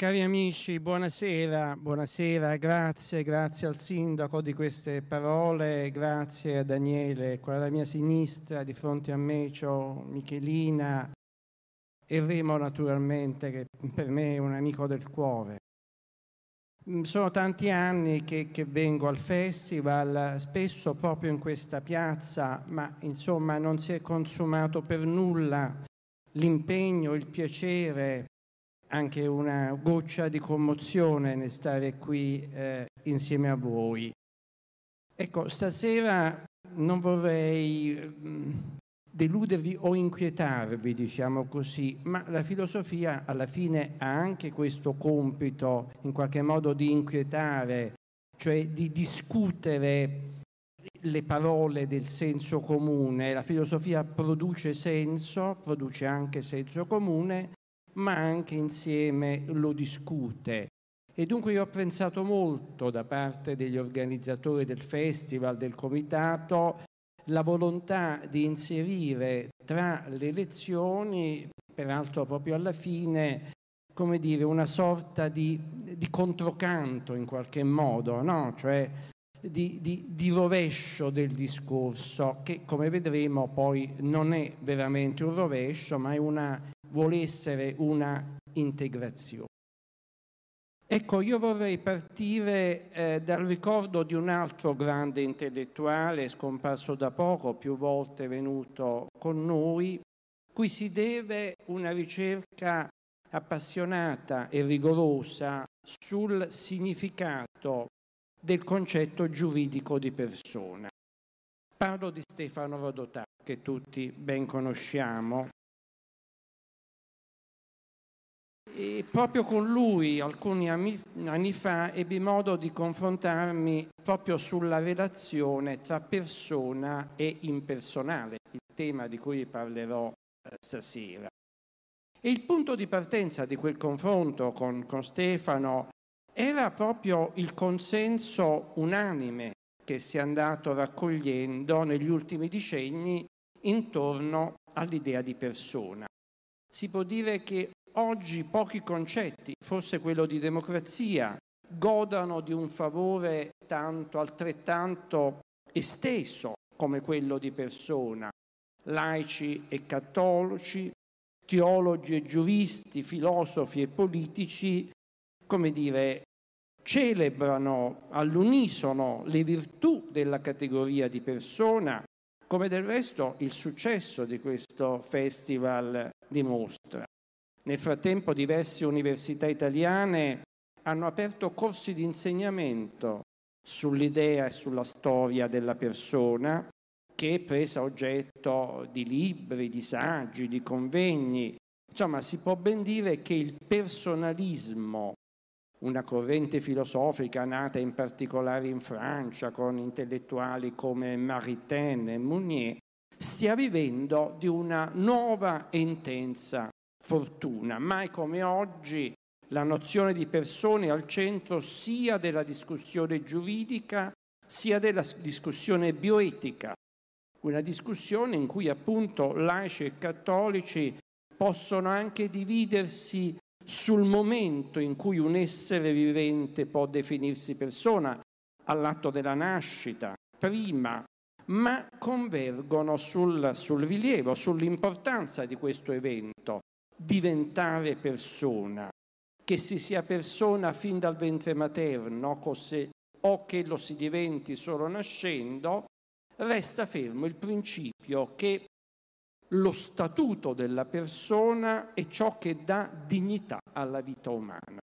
Cari amici, buonasera, buonasera, grazie, grazie al sindaco di queste parole, grazie a Daniele, qua alla mia sinistra, di fronte a me c'ho Michelina e Remo naturalmente, che per me è un amico del cuore. Mm, sono tanti anni che, che vengo al festival, spesso proprio in questa piazza, ma insomma non si è consumato per nulla l'impegno, il piacere anche una goccia di commozione nel stare qui eh, insieme a voi. Ecco, stasera non vorrei mm, deludervi o inquietarvi, diciamo così, ma la filosofia alla fine ha anche questo compito in qualche modo di inquietare, cioè di discutere le parole del senso comune. La filosofia produce senso, produce anche senso comune ma anche insieme lo discute. E dunque io ho pensato molto da parte degli organizzatori del festival, del comitato, la volontà di inserire tra le lezioni, peraltro proprio alla fine, come dire, una sorta di, di controcanto in qualche modo, no? cioè di, di, di, rovescio del discorso, che come vedremo poi non è veramente un rovescio, ma è una vuole essere una integrazione. Ecco, io vorrei partire eh, dal ricordo di un altro grande intellettuale scomparso da poco, più volte venuto con noi, cui si deve una ricerca appassionata e rigorosa sul significato del concetto giuridico di persona. Parlo di Stefano Rodotà, che tutti ben conosciamo, E proprio con lui, alcuni anni fa, ebbi modo di confrontarmi proprio sulla relazione tra persona e impersonale, il tema di cui parlerò eh, stasera. E il punto di partenza di quel confronto con, con Stefano era proprio il consenso unanime che si è andato raccogliendo negli ultimi decenni intorno all'idea di persona. Si può dire che Oggi pochi concetti, forse quello di democrazia, godano di un favore tanto altrettanto esteso come quello di persona. Laici e cattolici, teologi e giuristi, filosofi e politici, come dire, celebrano all'unisono le virtù della categoria di persona, come del resto il successo di questo festival dimostra. Nel frattempo diverse università italiane hanno aperto corsi di insegnamento sull'idea e sulla storia della persona che è presa oggetto di libri, di saggi, di convegni. Insomma, si può ben dire che il personalismo, una corrente filosofica nata in particolare in Francia con intellettuali come Maritain e Mounier, stia vivendo di una nuova e intensa fortuna. Mai come oggi la nozione di persone è al centro sia della discussione giuridica sia della discussione bioetica, una discussione in cui appunto laici e cattolici possono anche dividersi sul momento in cui un essere vivente può definirsi persona, all'atto della nascita, prima, ma convergono sul, sul rilievo, sull'importanza di questo evento, diventare persona, che si sia persona fin dal ventre materno o che lo si diventi solo nascendo, resta fermo il principio che lo statuto della persona è ciò che dà dignità alla vita umana.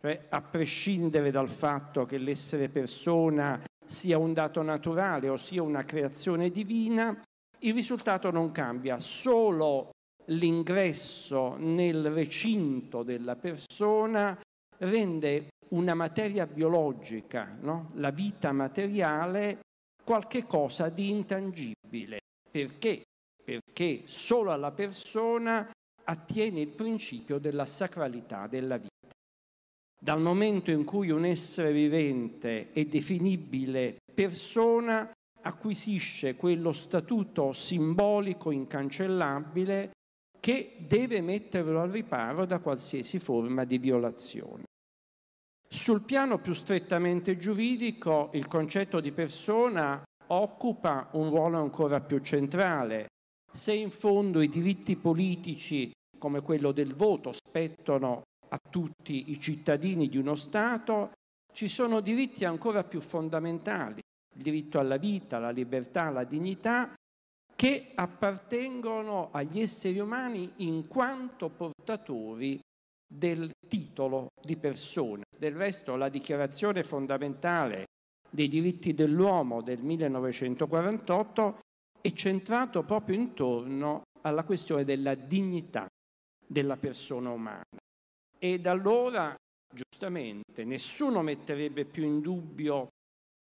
Cioè, a prescindere dal fatto che l'essere persona sia un dato naturale o sia una creazione divina, il risultato non cambia, solo l'ingresso nel recinto della persona rende una materia biologica, no? la vita materiale, qualche cosa di intangibile. Perché? Perché solo alla persona attiene il principio della sacralità della vita. Dal momento in cui un essere vivente è definibile persona, acquisisce quello statuto simbolico incancellabile che deve metterlo al riparo da qualsiasi forma di violazione. Sul piano più strettamente giuridico, il concetto di persona occupa un ruolo ancora più centrale. Se in fondo i diritti politici, come quello del voto, spettano a tutti i cittadini di uno Stato, ci sono diritti ancora più fondamentali, il diritto alla vita, alla libertà, alla dignità, che appartengono agli esseri umani in quanto portatori del titolo di persona. Del resto la dichiarazione fondamentale dei diritti dell'uomo del 1948 è centrato proprio intorno alla questione della dignità della persona umana. E da allora, giustamente, nessuno metterebbe più in dubbio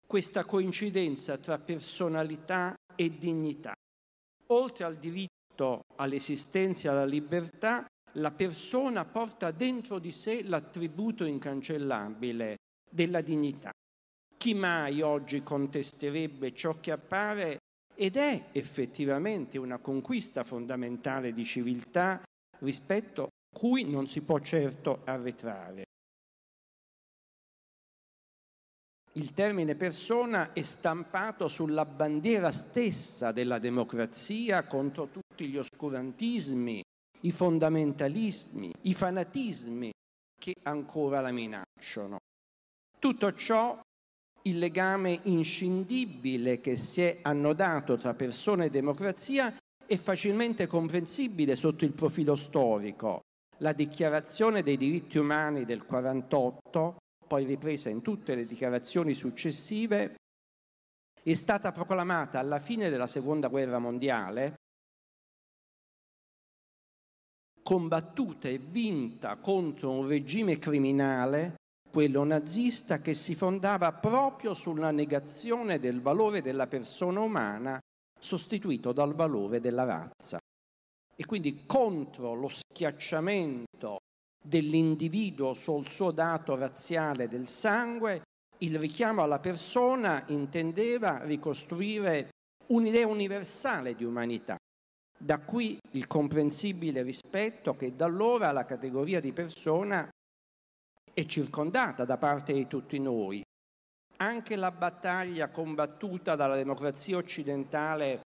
questa coincidenza tra personalità e dignità. Oltre al diritto all'esistenza e alla libertà, la persona porta dentro di sé l'attributo incancellabile della dignità. Chi mai oggi contesterebbe ciò che appare ed è effettivamente una conquista fondamentale di civiltà rispetto a cui non si può certo arretrare. Il termine persona è stampato sulla bandiera stessa della democrazia contro tutti gli oscurantismi, i fondamentalismi, i fanatismi che ancora la minacciano. Tutto ciò il legame inscindibile che si è annodato tra persona e democrazia è facilmente comprensibile sotto il profilo storico. La dichiarazione dei diritti umani del 48, poi ripresa in tutte le dichiarazioni successive, è stata proclamata alla fine della Seconda Guerra Mondiale combattuta e vinta contro un regime criminale, quello nazista, che si fondava proprio sulla negazione del valore della persona umana sostituito dal valore della razza. E quindi contro lo schiacciamento dell'individuo sul suo dato razziale del sangue, il richiamo alla persona intendeva ricostruire un'idea universale di umanità, da qui il comprensibile rispetto che da allora la categoria di persona è circondata da parte di tutti noi. Anche la battaglia combattuta dalla democrazia occidentale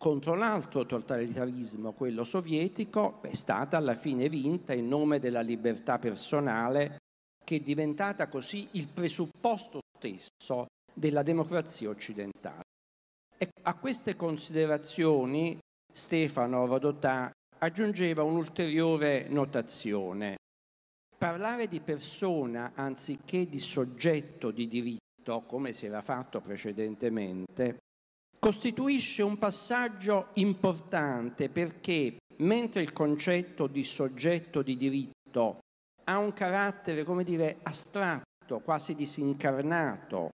contro l'altro totalitarismo, quello sovietico, è stata alla fine vinta in nome della libertà personale che è diventata così il presupposto stesso della democrazia occidentale. E a queste considerazioni Stefano Rodotà aggiungeva un'ulteriore notazione. Parlare di persona anziché di soggetto di diritto, come si era fatto precedentemente, costituisce un passaggio importante perché mentre il concetto di soggetto di diritto ha un carattere, come dire, astratto, quasi disincarnato,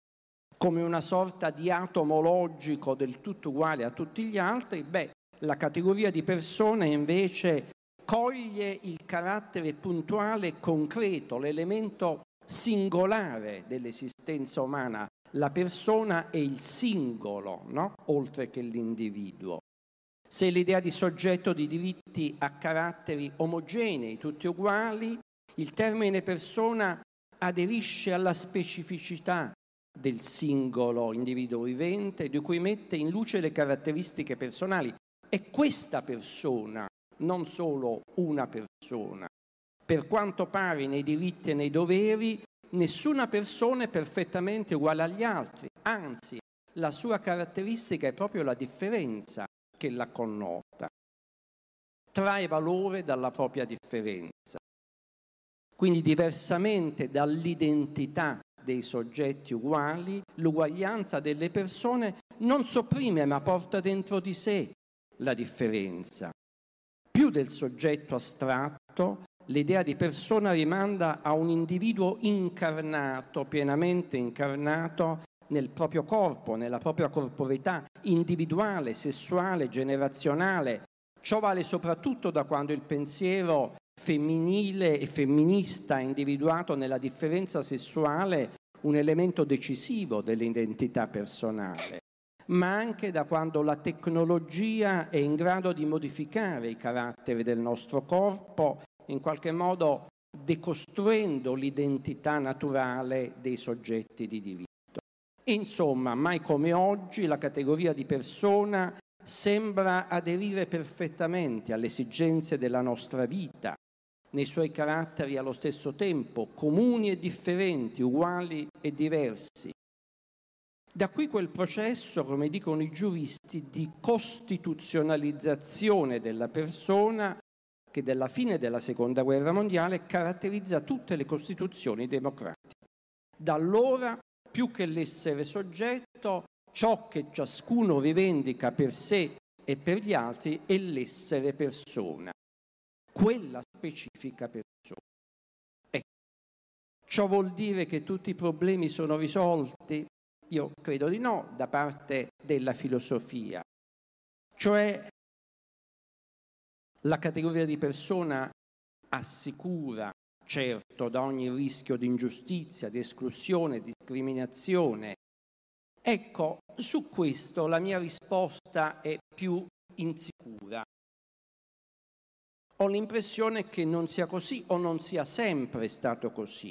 come una sorta di atomo logico del tutto uguale a tutti gli altri, beh, la categoria di persone invece coglie il carattere puntuale e concreto, l'elemento singolare dell'esistenza umana. La persona è il singolo, no? oltre che l'individuo. Se l'idea di soggetto di diritti ha caratteri omogenei, tutti uguali, il termine persona aderisce alla specificità del singolo individuo vivente, di cui mette in luce le caratteristiche personali. È questa persona, non solo una persona. Per quanto pare nei diritti e nei doveri, nessuna persona è perfettamente uguale agli altri, anzi, la sua caratteristica è proprio la differenza che la connota. Trae valore dalla propria differenza. Quindi diversamente dall'identità dei soggetti uguali, l'uguaglianza delle persone non sopprime ma porta dentro di sé la differenza. Più del soggetto astratto, l'idea di persona rimanda a un individuo incarnato, pienamente incarnato nel proprio corpo, nella propria corporeità individuale, sessuale, generazionale. Ciò vale soprattutto da quando il pensiero femminile e femminista ha individuato nella differenza sessuale un elemento decisivo dell'identità personale. ma anche da quando la tecnologia è in grado di modificare i caratteri del nostro corpo, in qualche modo decostruendo l'identità naturale dei soggetti di diritto. Insomma, mai come oggi la categoria di persona sembra aderire perfettamente alle esigenze della nostra vita, nei suoi caratteri allo stesso tempo, comuni e differenti, uguali e diversi. Da qui quel processo, come dicono i giuristi, di costituzionalizzazione della persona che dalla fine della seconda guerra mondiale caratterizza tutte le costituzioni democratiche. Da allora, più che l'essere soggetto, ciò che ciascuno rivendica per sé e per gli altri è l'essere persona, quella specifica persona. Ecco, ciò vuol dire che tutti i problemi sono risolti? Io credo di no, da parte della filosofia. Cioè la categoria di persona assicura, certo, da ogni rischio di ingiustizia, di esclusione, discriminazione. Ecco, su questo la mia risposta è più insicura. Ho l'impressione che non sia così o non sia sempre stato così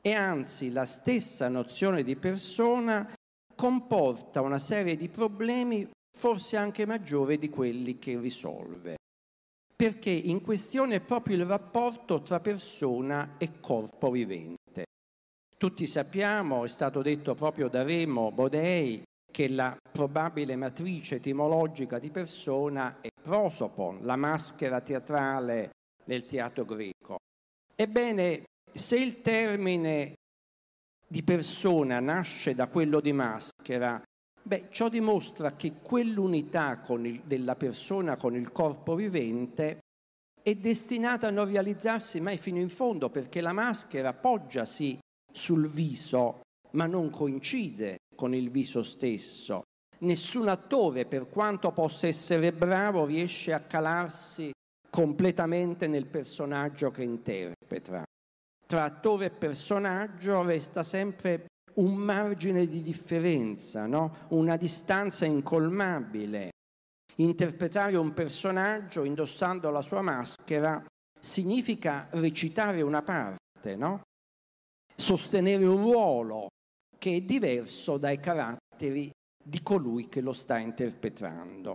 e anzi la stessa nozione di persona comporta una serie di problemi forse anche maggiori di quelli che risolve perché in questione è proprio il rapporto tra persona e corpo vivente. Tutti sappiamo, è stato detto proprio da Remo Bodei, che la probabile matrice etimologica di persona è prosopon, la maschera teatrale nel teatro greco. Ebbene, se il termine di persona nasce da quello di maschera, Beh, ciò dimostra che quell'unità il, della persona con il corpo vivente è destinata a non realizzarsi mai fino in fondo perché la maschera poggia sì sul viso, ma non coincide con il viso stesso. Nessun attore, per quanto possa essere bravo, riesce a calarsi completamente nel personaggio che interpreta. Tra attore e personaggio resta sempre un margine di differenza, no? una distanza incolmabile. Interpretare un personaggio indossando la sua maschera significa recitare una parte, no? sostenere un ruolo che è diverso dai caratteri di colui che lo sta interpretando.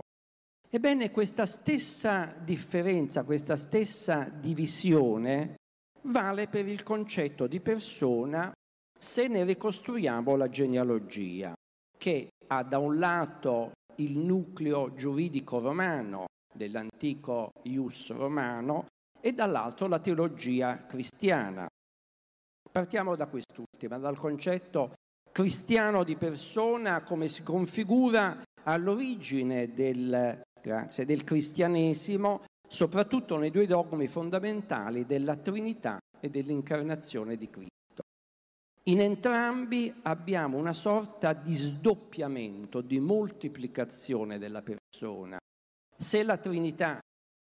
Ebbene, questa stessa differenza, questa stessa divisione vale per il concetto di persona se ne ricostruiamo la genealogia, che ha da un lato il nucleo giuridico romano dell'antico ius romano e dall'altro la teologia cristiana. Partiamo da quest'ultima, dal concetto cristiano di persona come si configura all'origine del, grazie, del cristianesimo, soprattutto nei due dogmi fondamentali della Trinità e dell'incarnazione di Cristo. In entrambi abbiamo una sorta di sdoppiamento, di moltiplicazione della persona. Se la Trinità,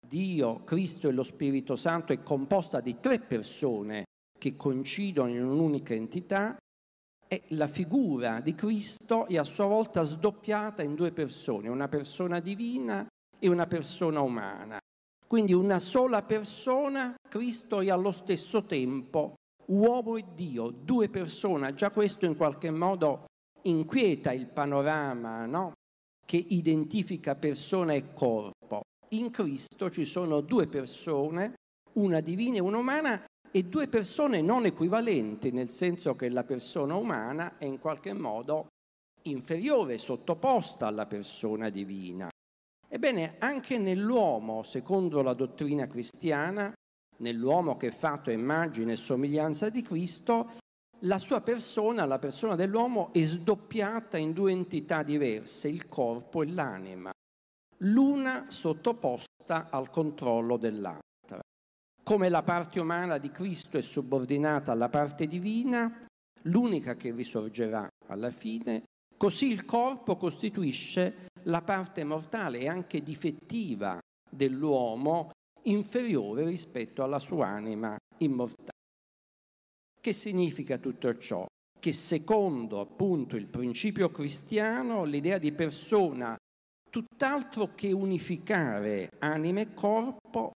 Dio, Cristo e lo Spirito Santo è composta di tre persone che coincidono in un'unica entità, la figura di Cristo è a sua volta sdoppiata in due persone, una persona divina e una persona umana. Quindi una sola persona, Cristo è allo stesso tempo uomo e Dio, due persone, già questo in qualche modo inquieta il panorama no? che identifica persona e corpo. In Cristo ci sono due persone, una divina e una umana, e due persone non equivalenti, nel senso che la persona umana è in qualche modo inferiore, sottoposta alla persona divina. Ebbene, anche nell'uomo, secondo la dottrina cristiana, nell'uomo che è fatto a immagine e somiglianza di Cristo, la sua persona, la persona dell'uomo, è sdoppiata in due entità diverse, il corpo e l'anima, l'una sottoposta al controllo dell'altra. Come la parte umana di Cristo è subordinata alla parte divina, l'unica che risorgerà alla fine, così il corpo costituisce la parte mortale e anche difettiva dell'uomo inferiore rispetto alla sua anima immortale. Che significa tutto ciò? che secondo appunto il principio cristiano l'idea di persona tutt'altro che unificare anima e corpo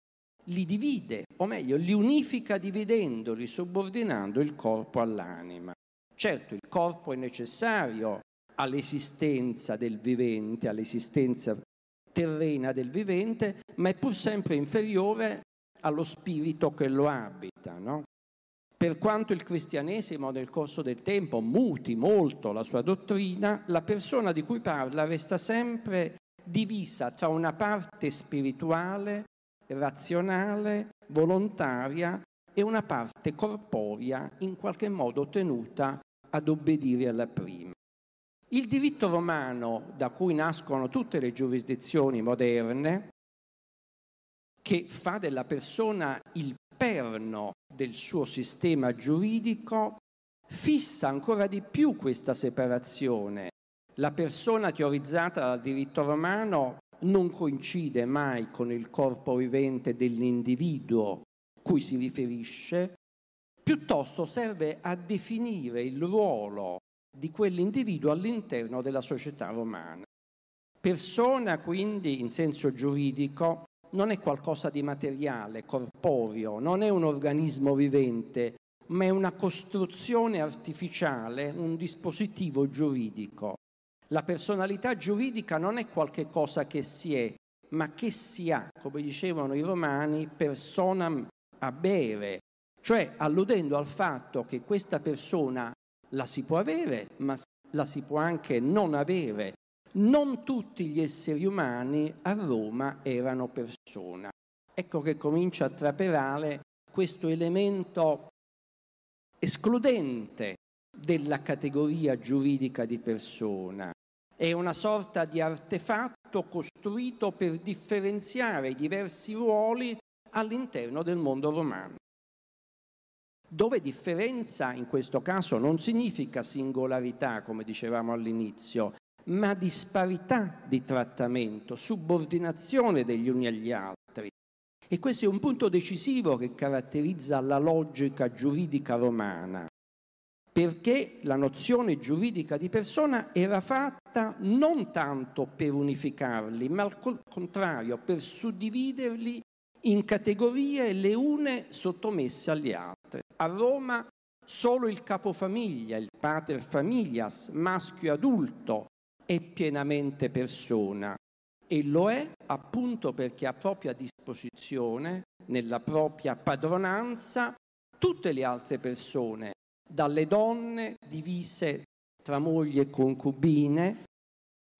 li divide, o meglio, li unifica dividendoli, subordinando il corpo all'anima. Certo, il corpo è necessario all'esistenza del vivente, all'esistenza terrena del vivente, ma è pur sempre inferiore allo spirito che lo abita. No? Per quanto il cristianesimo nel corso del tempo muti molto la sua dottrina, la persona di cui parla resta sempre divisa tra una parte spirituale, razionale, volontaria e una parte corporea in qualche modo tenuta ad obbedire alla prima. Il diritto romano, da cui nascono tutte le giurisdizioni moderne, che fa della persona il perno del suo sistema giuridico, fissa ancora di più questa separazione. La persona teorizzata dal diritto romano non coincide mai con il corpo vivente dell'individuo cui si riferisce, piuttosto serve a definire il ruolo di quell'individuo all'interno della società romana. Persona quindi in senso giuridico non è qualcosa di materiale, corporeo, non è un organismo vivente, ma è una costruzione artificiale, un dispositivo giuridico. La personalità giuridica non è qualcosa che si è, ma che si ha, come dicevano i romani, persona a bere, cioè alludendo al fatto che questa persona la si può avere, ma la si può anche non avere. Non tutti gli esseri umani a Roma erano persona. Ecco che comincia a traperare questo elemento escludente della categoria giuridica di persona. È una sorta di artefatto costruito per differenziare i diversi ruoli all'interno del mondo romano dove differenza in questo caso non significa singolarità, come dicevamo all'inizio, ma disparità di trattamento, subordinazione degli uni agli altri. E questo è un punto decisivo che caratterizza la logica giuridica romana, perché la nozione giuridica di persona era fatta non tanto per unificarli, ma al contrario per suddividerli in categorie le une sottomesse alle altre. A Roma solo il capofamiglia, il pater familias, maschio adulto, è pienamente persona e lo è appunto perché ha propria disposizione, nella propria padronanza, tutte le altre persone, dalle donne divise tra mogli e concubine,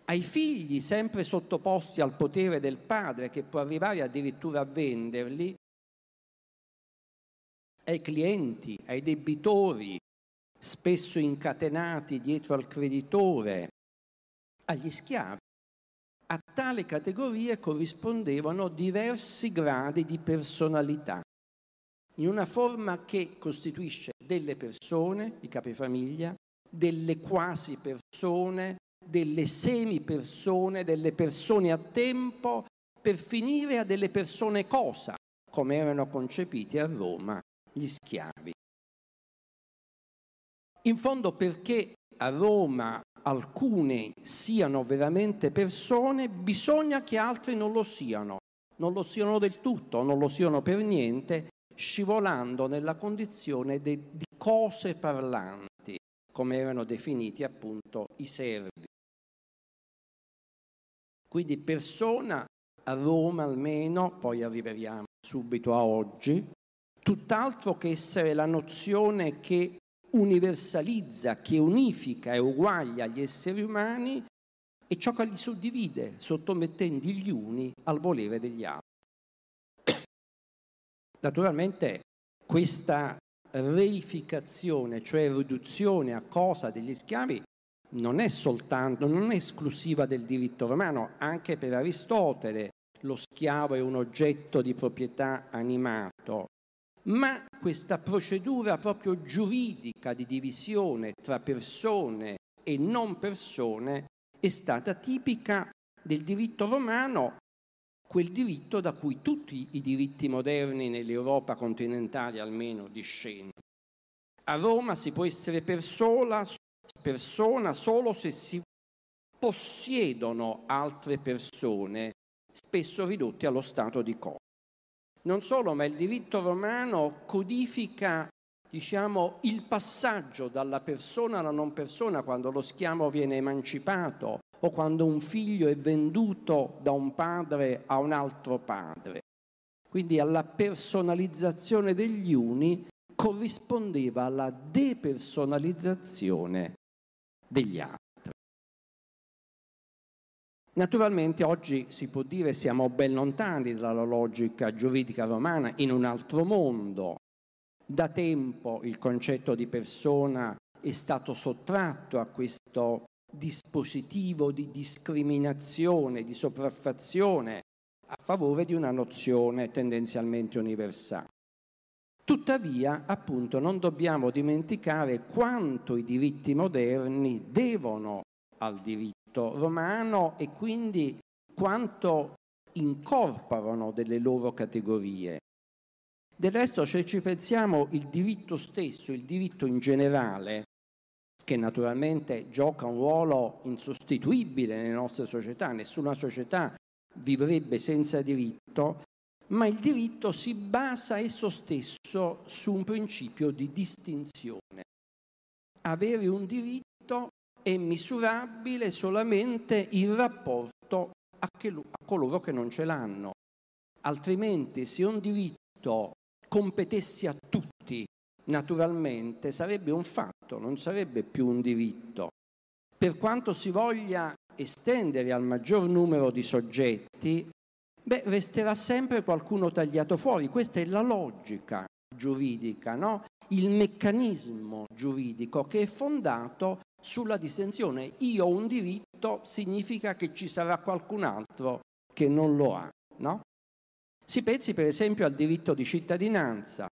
ai figli sempre sottoposti al potere del padre che può arrivare addirittura a venderli, ai clienti, ai debitori, spesso incatenati dietro al creditore, agli schiavi. A tale categorie corrispondevano diversi gradi di personalità, in una forma che costituisce delle persone, i capifamiglia, delle quasi persone, delle semi-persone, delle persone a tempo, per finire a delle persone cosa, come erano concepiti a Roma gli schiavi. In fondo perché a Roma alcune siano veramente persone, bisogna che altre non lo siano, non lo siano del tutto, non lo siano per niente, scivolando nella condizione di cose parlanti, come erano definiti appunto i servi. Quindi persona a Roma almeno, poi arriviamo subito a oggi, tutt'altro che essere la nozione che universalizza, che unifica e uguaglia gli esseri umani e ciò che li suddivide, sottomettendo gli uni al volere degli altri. Naturalmente questa reificazione, cioè riduzione a cosa degli schiavi, non è soltanto, non è esclusiva del diritto romano, anche per Aristotele lo schiavo è un oggetto di proprietà animato, ma questa procedura proprio giuridica di divisione tra persone e non persone è stata tipica del diritto romano, quel diritto da cui tutti i diritti moderni nell'Europa continentale almeno discendono. A Roma si può essere persona, persona solo se si possiedono altre persone, spesso ridotte allo stato di corpo. Non solo, ma il diritto romano codifica diciamo, il passaggio dalla persona alla non persona quando lo schiavo viene emancipato o quando un figlio è venduto da un padre a un altro padre. Quindi alla personalizzazione degli uni corrispondeva alla depersonalizzazione degli altri. Naturalmente oggi si può dire siamo ben lontani dalla logica giuridica romana in un altro mondo. Da tempo il concetto di persona è stato sottratto a questo dispositivo di discriminazione, di sopraffazione a favore di una nozione tendenzialmente universale. Tuttavia, appunto, non dobbiamo dimenticare quanto i diritti moderni devono al diritto romano e quindi quanto incorporano delle loro categorie. Del resto, se ci pensiamo, il diritto stesso, il diritto in generale, che naturalmente gioca un ruolo insostituibile nelle nostre società, nessuna società vivrebbe senza diritto, ma il diritto si basa esso stesso su un principio di distinzione. Avere un diritto è misurabile solamente in rapporto a, che, a coloro che non ce l'hanno. Altrimenti se un diritto competesse a tutti, naturalmente sarebbe un fatto, non sarebbe più un diritto. Per quanto si voglia estendere al maggior numero di soggetti, beh, resterà sempre qualcuno tagliato fuori. Questa è la logica giuridica, no? il meccanismo giuridico che è fondato sulla distinzione io ho un diritto significa che ci sarà qualcun altro che non lo ha, no? Si pensi per esempio al diritto di cittadinanza.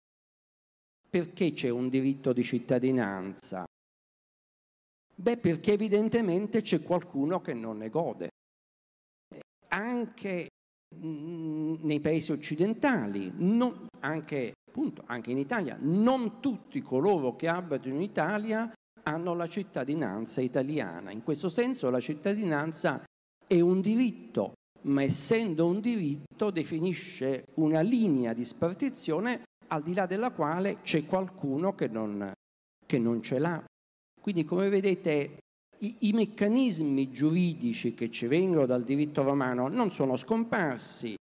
Perché c'è un diritto di cittadinanza? Beh, perché evidentemente c'è qualcuno che non ne gode. Anche nei paesi occidentali, non, anche, appunto, anche in Italia, non tutti coloro che abitano in Italia hanno la cittadinanza italiana. In questo senso la cittadinanza è un diritto, ma essendo un diritto definisce una linea di spartizione al di là della quale c'è qualcuno che non, che non ce l'ha. Quindi come vedete i, i meccanismi giuridici che ci vengono dal diritto romano non sono scomparsi.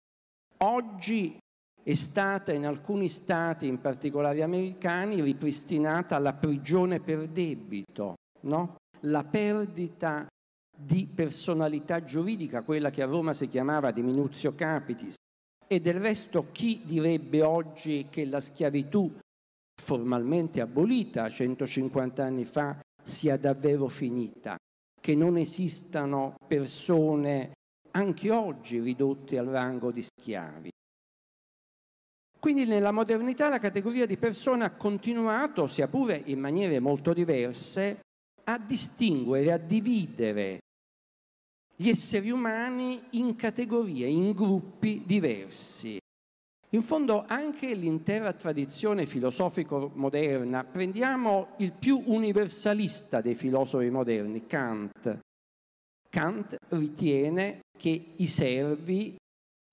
Oggi è stata in alcuni stati, in particolare americani, ripristinata la prigione per debito, no? la perdita di personalità giuridica, quella che a Roma si chiamava diminuzio capitis. E del resto chi direbbe oggi che la schiavitù formalmente abolita 150 anni fa sia davvero finita, che non esistano persone anche oggi ridotte al rango di schiavi. Quindi nella modernità la categoria di persona ha continuato, sia pure in maniere molto diverse, a distinguere, a dividere gli esseri umani in categorie, in gruppi diversi. In fondo anche l'intera tradizione filosofico-moderna, prendiamo il più universalista dei filosofi moderni, Kant. Kant ritiene che i servi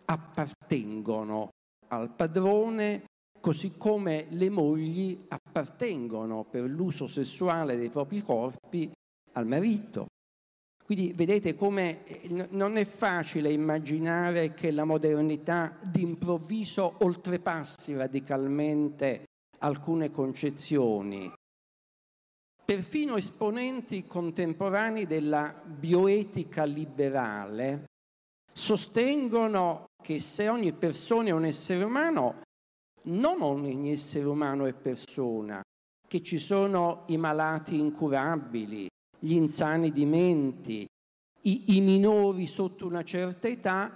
appartengono al padrone, così come le mogli appartengono per l'uso sessuale dei propri corpi al marito. Quindi vedete come eh, non è facile immaginare che la modernità d'improvviso oltrepassi radicalmente alcune concezioni. Perfino esponenti contemporanei della bioetica liberale sostengono che se ogni persona è un essere umano, non ogni essere umano è persona, che ci sono i malati incurabili, gli insani di menti, i, i minori sotto una certa età,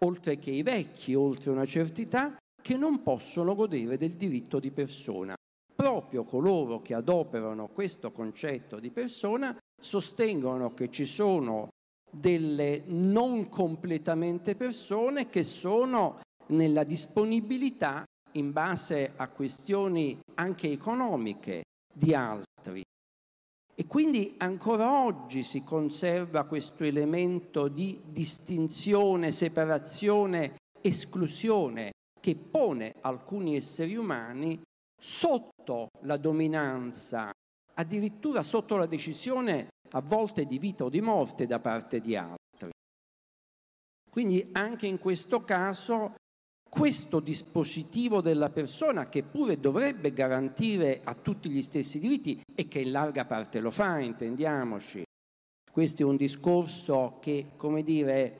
oltre che i vecchi oltre una certa età, che non possono godere del diritto di persona. Proprio coloro che adoperano questo concetto di persona sostengono che ci sono delle non completamente persone che sono nella disponibilità in base a questioni anche economiche di altri. E quindi ancora oggi si conserva questo elemento di distinzione, separazione, esclusione che pone alcuni esseri umani sotto la dominanza, addirittura sotto la decisione a volte di vita o di morte da parte di altri. Quindi anche in questo caso questo dispositivo della persona che pure dovrebbe garantire a tutti gli stessi diritti e che in larga parte lo fa, intendiamoci. Questo è un discorso che, come dire,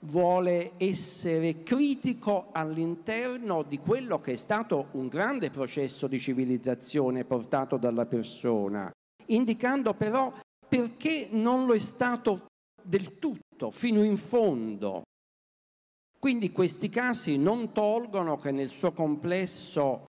vuole essere critico all'interno di quello che è stato un grande processo di civilizzazione portato dalla persona, indicando però perché non lo è stato del tutto, fino in fondo. Quindi questi casi non tolgono che nel suo complesso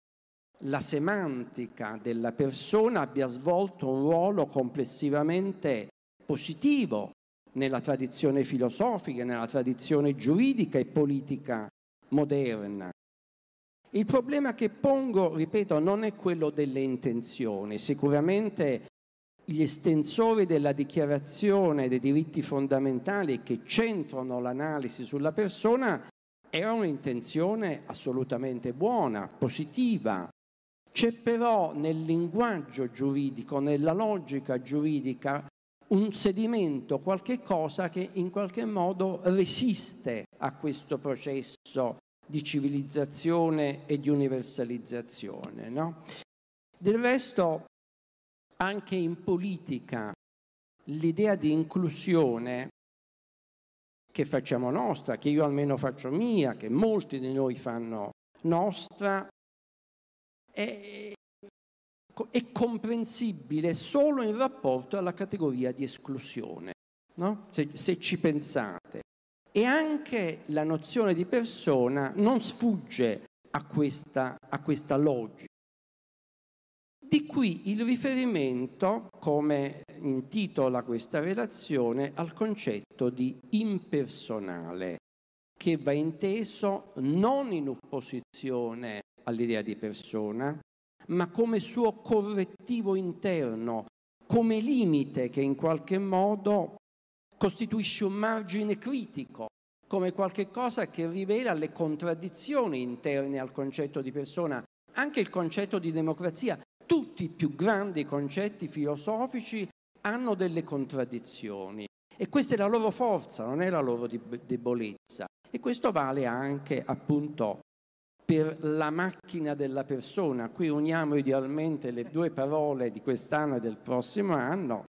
la semantica della persona abbia svolto un ruolo complessivamente positivo nella tradizione filosofica, nella tradizione giuridica e politica moderna. Il problema che pongo, ripeto, non è quello delle intenzioni. Sicuramente gli estensori della dichiarazione dei diritti fondamentali che centrano l'analisi sulla persona era un'intenzione assolutamente buona, positiva. C'è però nel linguaggio giuridico, nella logica giuridica, un sedimento, qualche cosa che in qualche modo resiste a questo processo di civilizzazione e di universalizzazione. No? Del resto, anche in politica, l'idea di inclusione che facciamo nostra, che io almeno faccio mia, che molti di noi fanno nostra, è, è comprensibile solo in rapporto alla categoria di esclusione, no? se, se ci pensate. E anche la nozione di persona non sfugge a questa, a questa logica. Di qui il riferimento, come intitola questa relazione, al concetto di impersonale, che va inteso non in opposizione all'idea di persona, ma come suo correttivo interno, come limite che in qualche modo costituisce un margine critico, come qualche cosa che rivela le contraddizioni interne al concetto di persona, anche il concetto di democrazia. Tutti i più grandi concetti filosofici hanno delle contraddizioni e questa è la loro forza, non è la loro debolezza. E questo vale anche appunto per la macchina della persona. Qui uniamo idealmente le due parole di quest'anno e del prossimo anno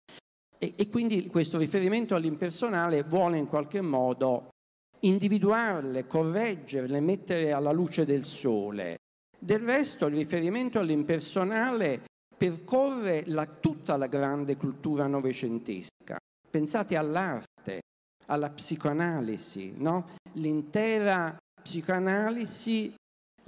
e, e quindi questo riferimento all'impersonale vuole in qualche modo individuarle, correggerle, mettere alla luce del sole. Del resto il riferimento all'impersonale percorre la, tutta la grande cultura novecentesca. Pensate all'arte, alla psicoanalisi, no? l'intera psicoanalisi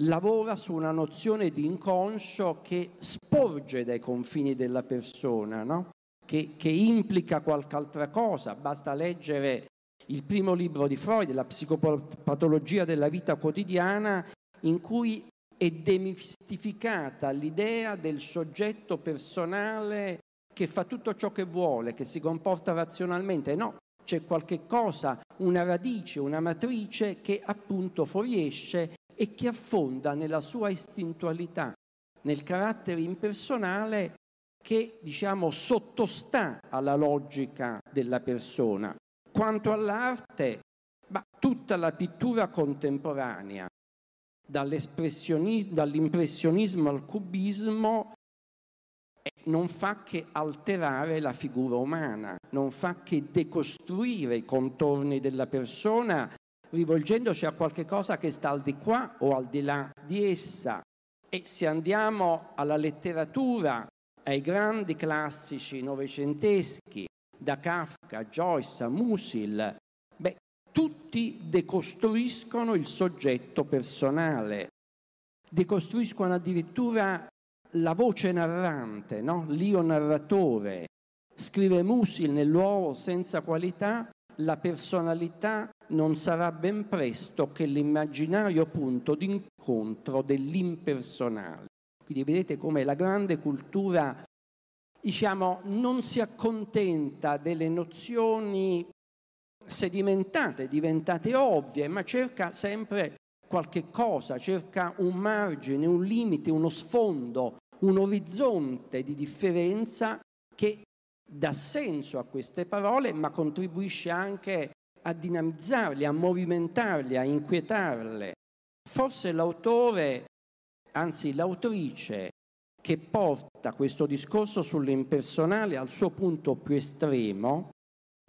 lavora su una nozione di inconscio che sporge dai confini della persona, no? che, che implica qualche altra cosa. Basta leggere il primo libro di Freud, La psicopatologia della vita quotidiana, in cui è demistificata l'idea del soggetto personale che fa tutto ciò che vuole, che si comporta razionalmente. No, c'è qualche cosa, una radice, una matrice che appunto fuoriesce e che affonda nella sua istintualità, nel carattere impersonale che diciamo sottostà alla logica della persona. Quanto all'arte, bah, tutta la pittura contemporanea, dall'impressionismo al cubismo, non fa che alterare la figura umana, non fa che decostruire i contorni della persona rivolgendoci a qualche cosa che sta al di qua o al di là di essa. E se andiamo alla letteratura, ai grandi classici novecenteschi, da Kafka, Joyce Musil, tutti decostruiscono il soggetto personale, decostruiscono addirittura la voce narrante, no? l'io narratore. Scrive Musil nell'uovo senza qualità, la personalità non sarà ben presto che l'immaginario punto d'incontro dell'impersonale. Quindi vedete come la grande cultura, diciamo, non si accontenta delle nozioni sedimentate, diventate ovvie, ma cerca sempre qualche cosa, cerca un margine, un limite, uno sfondo, un orizzonte di differenza che dà senso a queste parole, ma contribuisce anche a dinamizzarle, a movimentarle, a inquietarle. Forse l'autore, anzi l'autrice, che porta questo discorso sull'impersonale al suo punto più estremo,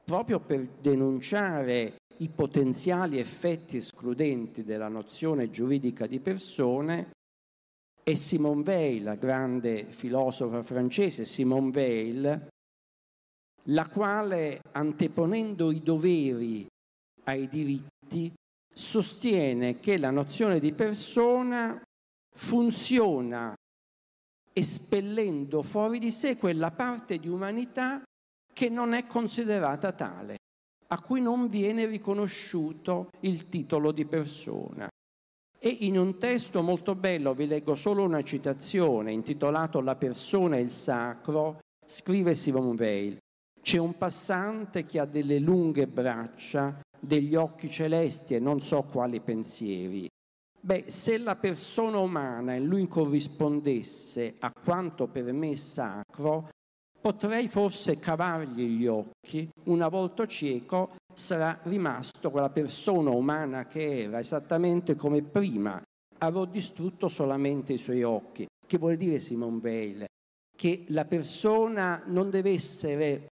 proprio per denunciare i potenziali effetti escludenti della nozione giuridica di persone, è Simone Weil, la grande filosofa francese Simone Weil, la quale, anteponendo i doveri ai diritti, sostiene che la nozione di persona funziona espellendo fuori di sé quella parte di umanità che non è considerata tale, a cui non viene riconosciuto il titolo di persona. E in un testo molto bello, vi leggo solo una citazione, intitolato La persona e il sacro, scrive Simone Weil. C'è un passante che ha delle lunghe braccia, degli occhi celesti e non so quali pensieri. Beh, se la persona umana in lui corrispondesse a quanto per me è sacro, potrei forse cavargli gli occhi, una volta cieco sarà rimasto quella persona umana che era esattamente come prima, avrò distrutto solamente i suoi occhi. Che vuol dire Simone Weil? Che la persona non deve essere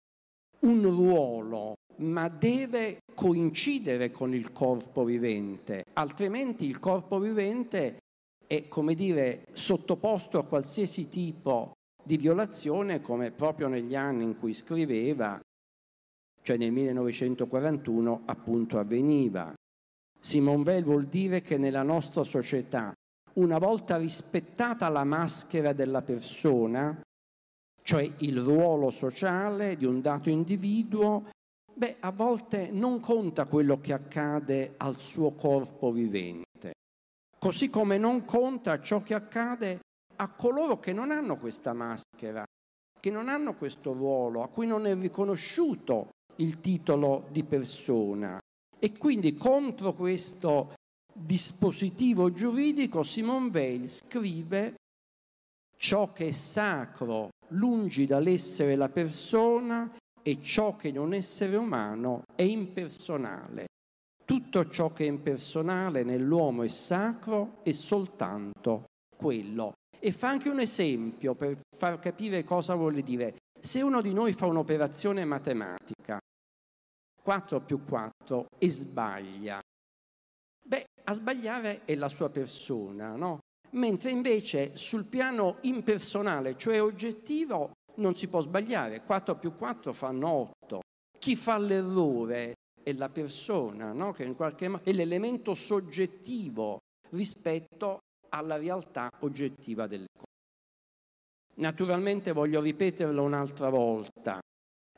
un ruolo, ma deve coincidere con il corpo vivente, altrimenti il corpo vivente è, come dire, sottoposto a qualsiasi tipo di violazione, come proprio negli anni in cui scriveva, cioè nel 1941, appunto avveniva. Simone Weil vuol dire che nella nostra società, una volta rispettata la maschera della persona, cioè il ruolo sociale di un dato individuo, beh, a volte non conta quello che accade al suo corpo vivente, così come non conta ciò che accade a coloro che non hanno questa maschera, che non hanno questo ruolo, a cui non è riconosciuto il titolo di persona. E quindi contro questo dispositivo giuridico Simone Weil scrive ciò che è sacro lungi dall'essere la persona e ciò che non essere umano è impersonale. Tutto ciò che è impersonale nell'uomo è sacro e soltanto quello. E fa anche un esempio per far capire cosa vuole dire. Se uno di noi fa un'operazione matematica, 4 più 4, e sbaglia, beh, a sbagliare è la sua persona, no? mentre invece sul piano impersonale, cioè oggettivo, non si può sbagliare. 4 più 4 fanno 8. Chi fa l'errore è la persona, no? che in qualche modo è l'elemento soggettivo rispetto alla realtà oggettiva delle cose. Naturalmente voglio ripeterlo un'altra volta,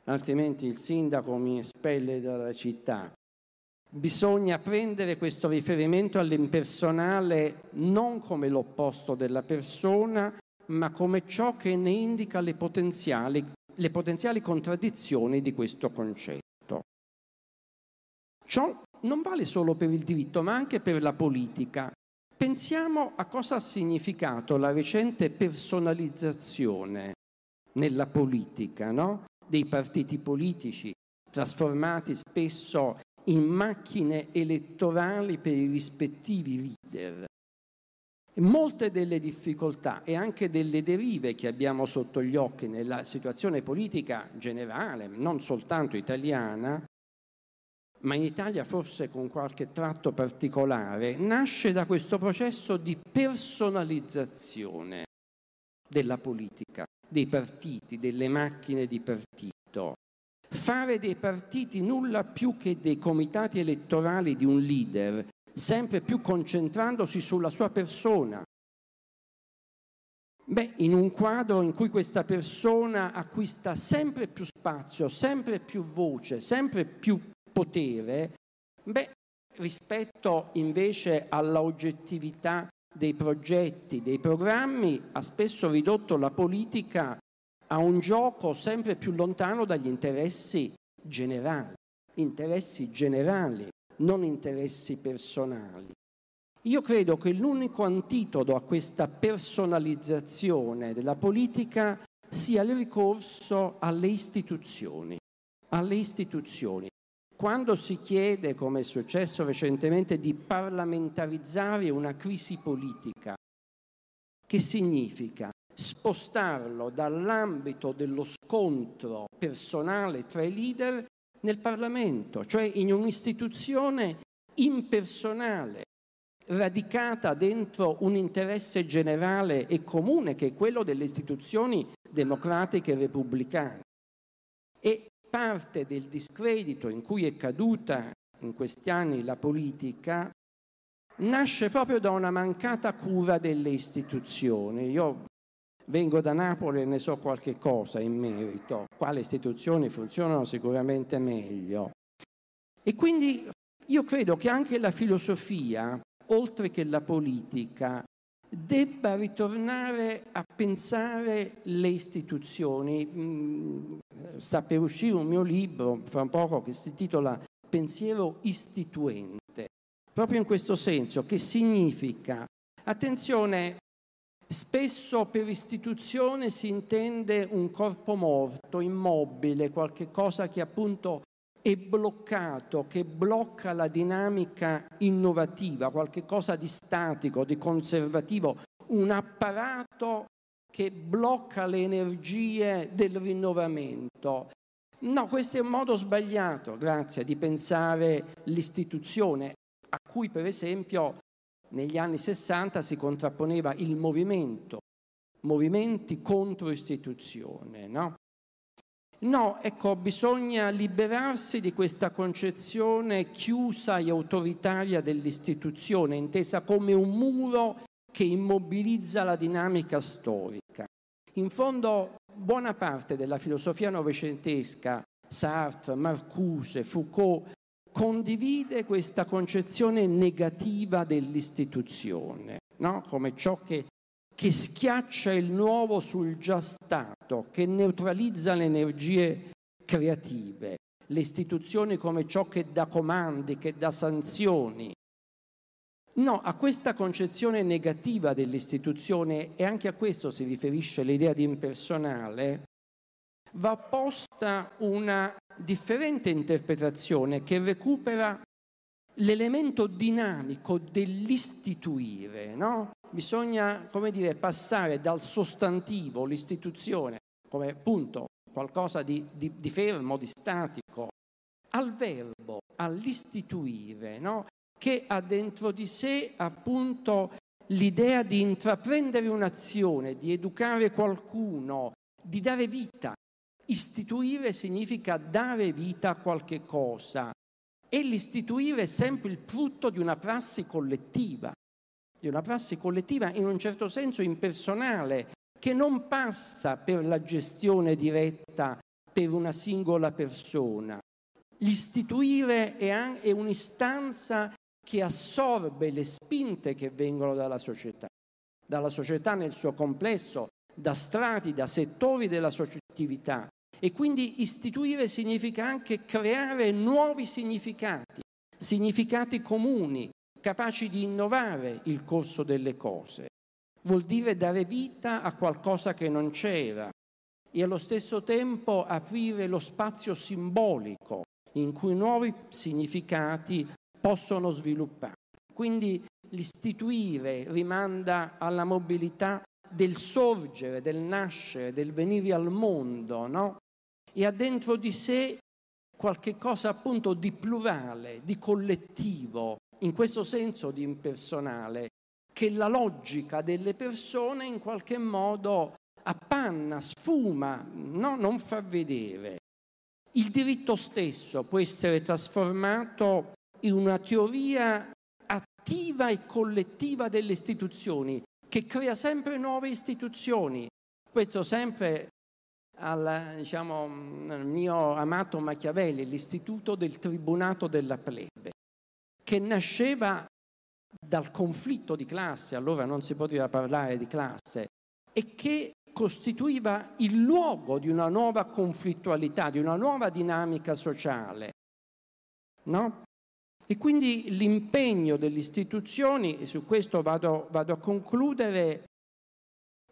altrimenti il sindaco mi espelle dalla città. Bisogna prendere questo riferimento all'impersonale non come l'opposto della persona, ma come ciò che ne indica le potenziali, le potenziali contraddizioni di questo concetto. Ciò non vale solo per il diritto, ma anche per la politica. Pensiamo a cosa ha significato la recente personalizzazione nella politica, no? dei partiti politici, trasformati spesso in macchine elettorali per i rispettivi leader. Molte delle difficoltà e anche delle derive che abbiamo sotto gli occhi nella situazione politica generale, non soltanto italiana, ma in Italia forse con qualche tratto particolare, nasce da questo processo di personalizzazione della politica, dei partiti, delle macchine di partito. Fare dei partiti nulla più che dei comitati elettorali di un leader, sempre più concentrandosi sulla sua persona. Beh, in un quadro in cui questa persona acquista sempre più spazio, sempre più voce, sempre più potere, Beh, rispetto invece alla oggettività dei progetti, dei programmi, ha spesso ridotto la politica a un gioco sempre più lontano dagli interessi generali, interessi generali, non interessi personali. Io credo che l'unico antidoto a questa personalizzazione della politica sia il ricorso alle istituzioni, alle istituzioni. Quando si chiede, come è successo recentemente, di parlamentarizzare una crisi politica, che significa spostarlo dall'ambito dello scontro personale tra i leader nel Parlamento, cioè in un'istituzione impersonale, radicata dentro un interesse generale e comune che è quello delle istituzioni democratiche e repubblicane. E parte del discredito in cui è caduta in questi anni la politica nasce proprio da una mancata cura delle istituzioni. Io vengo da Napoli e ne so qualche cosa in merito. Qua le istituzioni funzionano sicuramente meglio. E quindi io credo che anche la filosofia, oltre che la politica, debba ritornare a pensare le istituzioni. Mm, sta per uscire un mio libro fra un poco che si intitola Pensiero istituente, proprio in questo senso, che significa, attenzione, spesso per istituzione si intende un corpo morto, immobile, qualche cosa che appunto è bloccato, che blocca la dinamica innovativa, qualche cosa di statico, di conservativo, un apparato che blocca le energie del rinnovamento. No, questo è un modo sbagliato, grazie, di pensare l'istituzione, a cui per esempio negli anni 60 si contrapponeva il movimento, movimenti contro istituzione, no? No, ecco, bisogna liberarsi di questa concezione chiusa e autoritaria dell'istituzione, intesa come un muro che immobilizza la dinamica storica. In fondo, buona parte della filosofia novecentesca, Sartre, Marcuse, Foucault, condivide questa concezione negativa dell'istituzione, no? come ciò che che schiaccia il nuovo sul già stato, che neutralizza le energie creative, le istituzioni come ciò che dà comandi, che dà sanzioni. No, a questa concezione negativa dell'istituzione, e anche a questo si riferisce l'idea di impersonale, va posta una differente interpretazione che recupera l'elemento dinamico dell'istituire, no? Bisogna, come dire, passare dal sostantivo, l'istituzione, come appunto qualcosa di, di, di fermo, di statico, al verbo, all'istituire, no? che ha dentro di sé appunto l'idea di intraprendere un'azione, di educare qualcuno, di dare vita. Istituire significa dare vita a qualche cosa, e l'istituire è sempre il frutto di una prassi collettiva, di una prassi collettiva in un certo senso impersonale, che non passa per la gestione diretta per una singola persona. L'istituire è, è un'istanza che assorbe le spinte che vengono dalla società, dalla società nel suo complesso, da strati, da settori della soggettività, e quindi istituire significa anche creare nuovi significati, significati comuni, capaci di innovare il corso delle cose. Vuol dire dare vita a qualcosa che non c'era e allo stesso tempo aprire lo spazio simbolico in cui nuovi significati possono sviluppare. Quindi l'istituire rimanda alla mobilità del sorgere, del nascere, del venire al mondo, no? E ha dentro di sé qualche cosa appunto di plurale, di collettivo, in questo senso di impersonale, che la logica delle persone in qualche modo appanna, sfuma, no? non fa vedere. Il diritto stesso può essere trasformato in una teoria attiva e collettiva delle istituzioni, che crea sempre nuove istituzioni. Questo sempre al diciamo, mio amato Machiavelli, l'istituto del tribunato della plebe. che nasceva dal conflitto di classe, allora non si poteva parlare di classe, e che costituiva il luogo di una nuova conflittualità, di una nuova dinamica sociale. No? E quindi l'impegno delle istituzioni, e su questo vado, vado a concludere,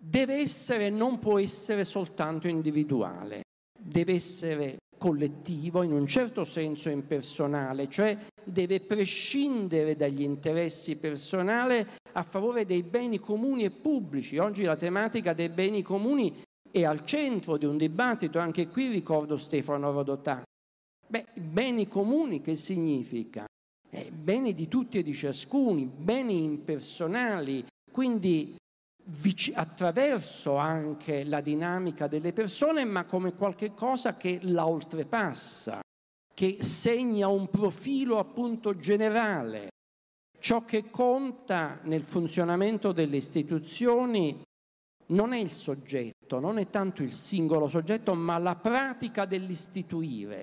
deve essere, non può essere soltanto individuale, deve essere collettivo, in un certo senso impersonale, cioè deve prescindere dagli interessi personali a favore dei beni comuni e pubblici. Oggi la tematica dei beni comuni è al centro di un dibattito, anche qui ricordo Stefano Rodotà. Beh, beni comuni che significa? Eh, beni di tutti e di ciascuni, beni impersonali, quindi attraverso anche la dinamica delle persone, ma come qualche cosa che la oltrepassa, che segna un profilo appunto generale. Ciò che conta nel funzionamento delle istituzioni non è il soggetto, non è tanto il singolo soggetto, ma la pratica dell'istituire.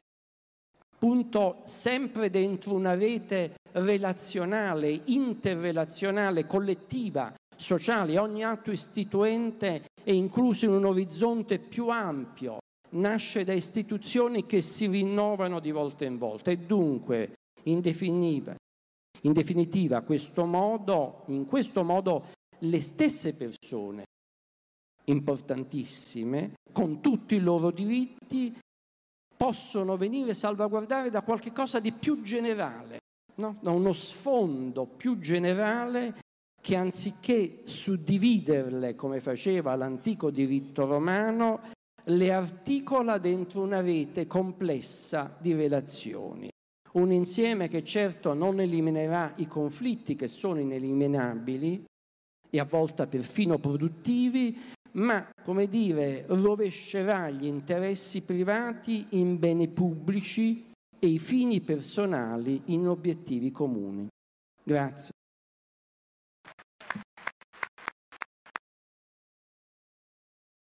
Appunto, sempre dentro una rete relazionale, interrelazionale, collettiva, sociali, ogni atto istituente è incluso in un orizzonte più ampio, nasce da istituzioni che si rinnovano di volta in volta e dunque, in definitiva, in definitiva questo modo, in questo modo le stesse persone importantissime, con tutti i loro diritti, possono venire salvaguardate da qualcosa di più generale, no? da uno sfondo più generale che anziché suddividerle come faceva l'antico diritto romano, le articola dentro una rete complessa di relazioni. Un insieme che certo non eliminerà i conflitti che sono ineliminabili e a volte perfino produttivi, ma, come dire, rovescerà gli interessi privati in beni pubblici e i fini personali in obiettivi comuni. Grazie.